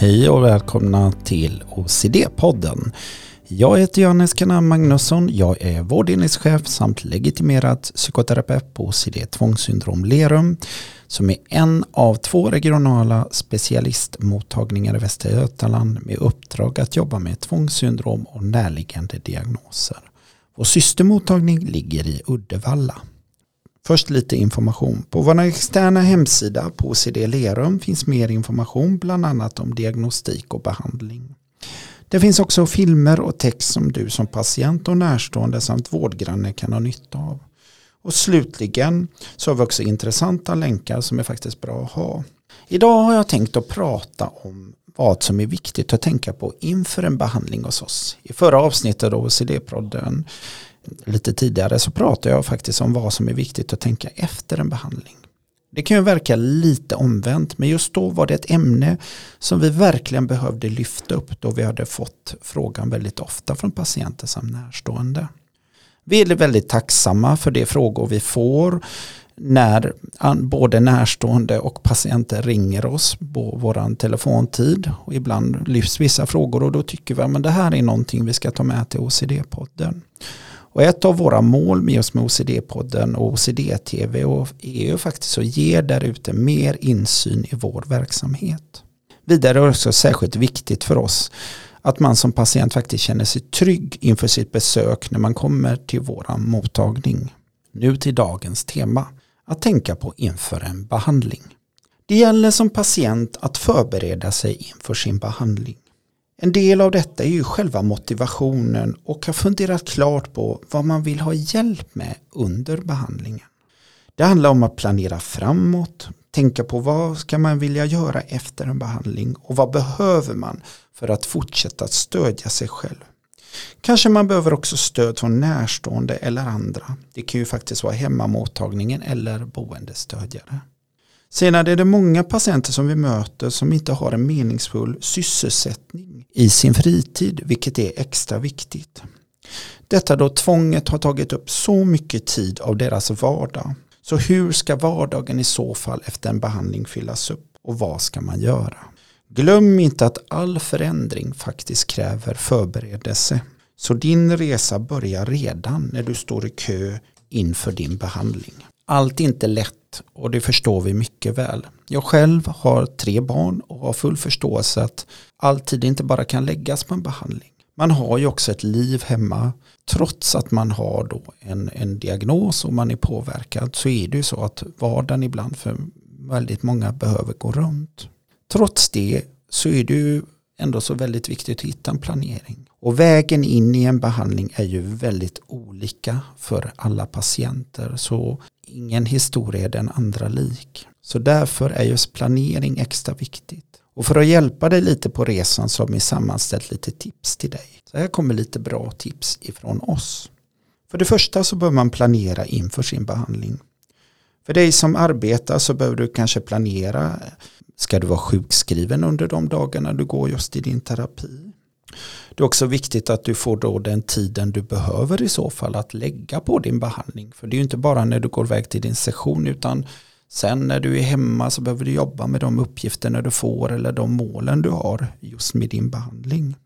Hej och välkomna till OCD-podden. Jag heter Johannes Kana Magnusson. Jag är vårdenhetschef samt legitimerad psykoterapeut på OCD tvångssyndrom Lerum som är en av två regionala specialistmottagningar i Västra Götaland med uppdrag att jobba med tvångssyndrom och närliggande diagnoser. Vår systermottagning ligger i Uddevalla. Först lite information. På vår externa hemsida på OCD Lerum finns mer information bland annat om diagnostik och behandling. Det finns också filmer och text som du som patient och närstående samt vårdgranne kan ha nytta av. Och slutligen så har vi också intressanta länkar som är faktiskt bra att ha. Idag har jag tänkt att prata om vad som är viktigt att tänka på inför en behandling hos oss. I förra avsnittet av OCD-podden lite tidigare så pratade jag faktiskt om vad som är viktigt att tänka efter en behandling. Det kan ju verka lite omvänt men just då var det ett ämne som vi verkligen behövde lyfta upp då vi hade fått frågan väldigt ofta från patienter som närstående. Vi är väldigt tacksamma för de frågor vi får när både närstående och patienter ringer oss på vår telefontid. Och ibland lyfts vissa frågor och då tycker vi att det här är någonting vi ska ta med till OCD-podden. Och ett av våra mål med oss med OCD-podden och OCD-TV och EU faktiskt att ge där ute mer insyn i vår verksamhet. Vidare är det också särskilt viktigt för oss att man som patient faktiskt känner sig trygg inför sitt besök när man kommer till våran mottagning. Nu till dagens tema, att tänka på inför en behandling. Det gäller som patient att förbereda sig inför sin behandling. En del av detta är ju själva motivationen och har funderat klart på vad man vill ha hjälp med under behandlingen. Det handlar om att planera framåt, tänka på vad ska man vilja göra efter en behandling och vad behöver man för att fortsätta att stödja sig själv. Kanske man behöver också stöd från närstående eller andra. Det kan ju faktiskt vara hemmamottagningen eller boendestödjare. Sedan är det många patienter som vi möter som inte har en meningsfull sysselsättning i sin fritid, vilket är extra viktigt. Detta då tvånget har tagit upp så mycket tid av deras vardag. Så hur ska vardagen i så fall efter en behandling fyllas upp och vad ska man göra? Glöm inte att all förändring faktiskt kräver förberedelse. Så din resa börjar redan när du står i kö inför din behandling. Allt är inte lätt och det förstår vi mycket väl. Jag själv har tre barn och har full förståelse att all tid inte bara kan läggas på en behandling. Man har ju också ett liv hemma. Trots att man har då en, en diagnos och man är påverkad så är det ju så att vardagen ibland för väldigt många behöver gå runt. Trots det så är det ju ändå så väldigt viktigt att hitta en planering. Och vägen in i en behandling är ju väldigt olika för alla patienter. Så ingen historia är den andra lik. Så därför är just planering extra viktigt. Och för att hjälpa dig lite på resan så har vi sammanställt lite tips till dig. Så här kommer lite bra tips ifrån oss. För det första så bör man planera inför sin behandling. För dig som arbetar så behöver du kanske planera. Ska du vara sjukskriven under de dagarna du går just i din terapi? Det är också viktigt att du får då den tiden du behöver i så fall att lägga på din behandling. För det är ju inte bara när du går iväg till din session utan sen när du är hemma så behöver du jobba med de uppgifterna du får eller de målen du har just med din behandling.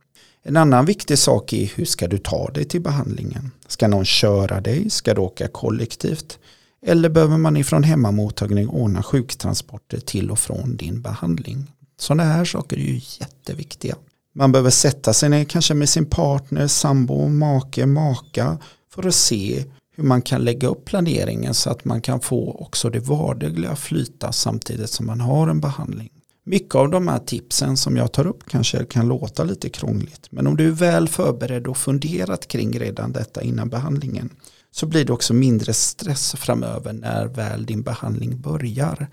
En annan viktig sak är hur ska du ta dig till behandlingen? Ska någon köra dig? Ska du åka kollektivt? Eller behöver man ifrån hemmamottagning ordna sjuktransporter till och från din behandling? Sådana här saker är ju jätteviktiga. Man behöver sätta sig ner kanske med sin partner, sambo, make, maka för att se hur man kan lägga upp planeringen så att man kan få också det vardagliga flyta samtidigt som man har en behandling. Mycket av de här tipsen som jag tar upp kanske kan låta lite krångligt men om du är väl förberedd och funderat kring redan detta innan behandlingen så blir det också mindre stress framöver när väl din behandling börjar.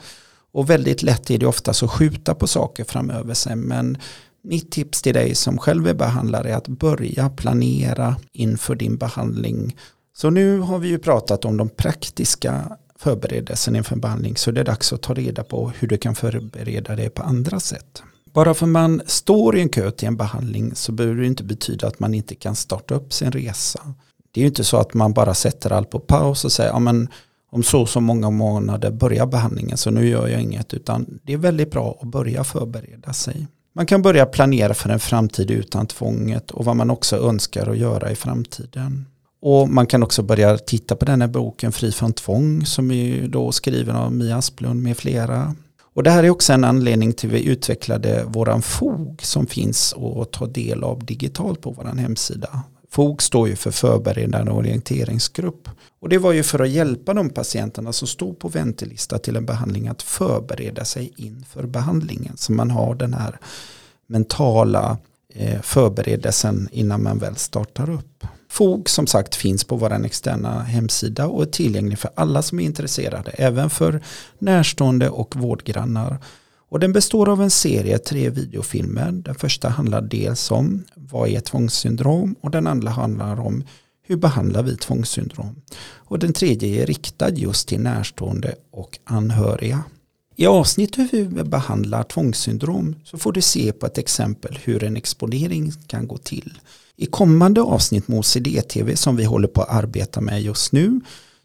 Och väldigt lätt är det ofta att skjuta på saker framöver sen men mitt tips till dig som själv är behandlare är att börja planera inför din behandling. Så nu har vi ju pratat om de praktiska förberedelserna inför en behandling så det är dags att ta reda på hur du kan förbereda dig på andra sätt. Bara för man står i en kö till en behandling så behöver det inte betyda att man inte kan starta upp sin resa. Det är ju inte så att man bara sätter allt på paus och säger ja, men om så så många månader börjar behandlingen så nu gör jag inget utan det är väldigt bra att börja förbereda sig. Man kan börja planera för en framtid utan tvånget och vad man också önskar att göra i framtiden. Och man kan också börja titta på den här boken Fri från tvång som är då skriven av Mia Asplund med flera. Och det här är också en anledning till att vi utvecklade våran FOG som finns att ta del av digitalt på vår hemsida. FOG står ju för förberedande orienteringsgrupp. Och det var ju för att hjälpa de patienterna som stod på väntelista till en behandling att förbereda sig inför behandlingen. Så man har den här mentala eh, förberedelsen innan man väl startar upp. FOG som sagt finns på vår externa hemsida och är tillgänglig för alla som är intresserade, även för närstående och vårdgrannar. Och den består av en serie tre videofilmer. Den första handlar dels om vad är tvångssyndrom och den andra handlar om hur behandlar vi tvångssyndrom. Och den tredje är riktad just till närstående och anhöriga. I avsnittet hur vi behandlar tvångssyndrom så får du se på ett exempel hur en exponering kan gå till. I kommande avsnitt med OCD-TV som vi håller på att arbeta med just nu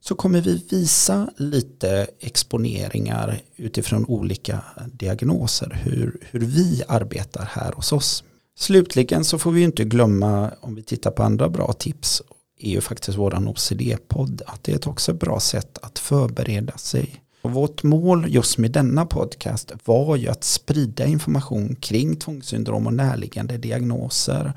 så kommer vi visa lite exponeringar utifrån olika diagnoser, hur, hur vi arbetar här hos oss. Slutligen så får vi inte glömma, om vi tittar på andra bra tips, är ju faktiskt våran OCD-podd, att det är också ett bra sätt att förbereda sig. Och vårt mål just med denna podcast var ju att sprida information kring tvångssyndrom och närliggande diagnoser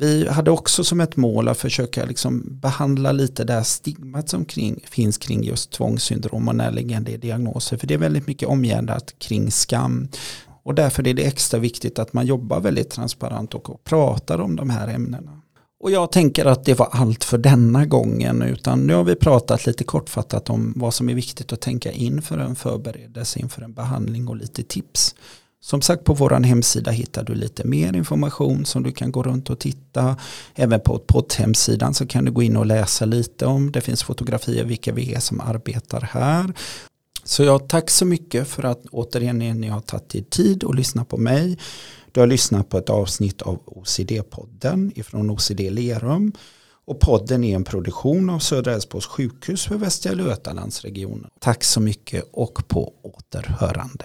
vi hade också som ett mål att försöka liksom behandla lite det här stigmat som kring, finns kring just tvångssyndrom och närliggande diagnoser. För det är väldigt mycket omgärdat kring skam. Och därför är det extra viktigt att man jobbar väldigt transparent och pratar om de här ämnena. Och jag tänker att det var allt för denna gången utan nu har vi pratat lite kortfattat om vad som är viktigt att tänka in för en förberedelse inför en behandling och lite tips. Som sagt på vår hemsida hittar du lite mer information som du kan gå runt och titta. Även på poddhemsidan så kan du gå in och läsa lite om. Det finns fotografier vilka vi är som arbetar här. Så jag tack så mycket för att återigen ni har tagit er tid och lyssnat på mig. Du har lyssnat på ett avsnitt av OCD-podden ifrån OCD Lerum. Och podden är en produktion av Södra Älvsborgs sjukhus för Västra Götalandsregionen. Tack så mycket och på återhörande.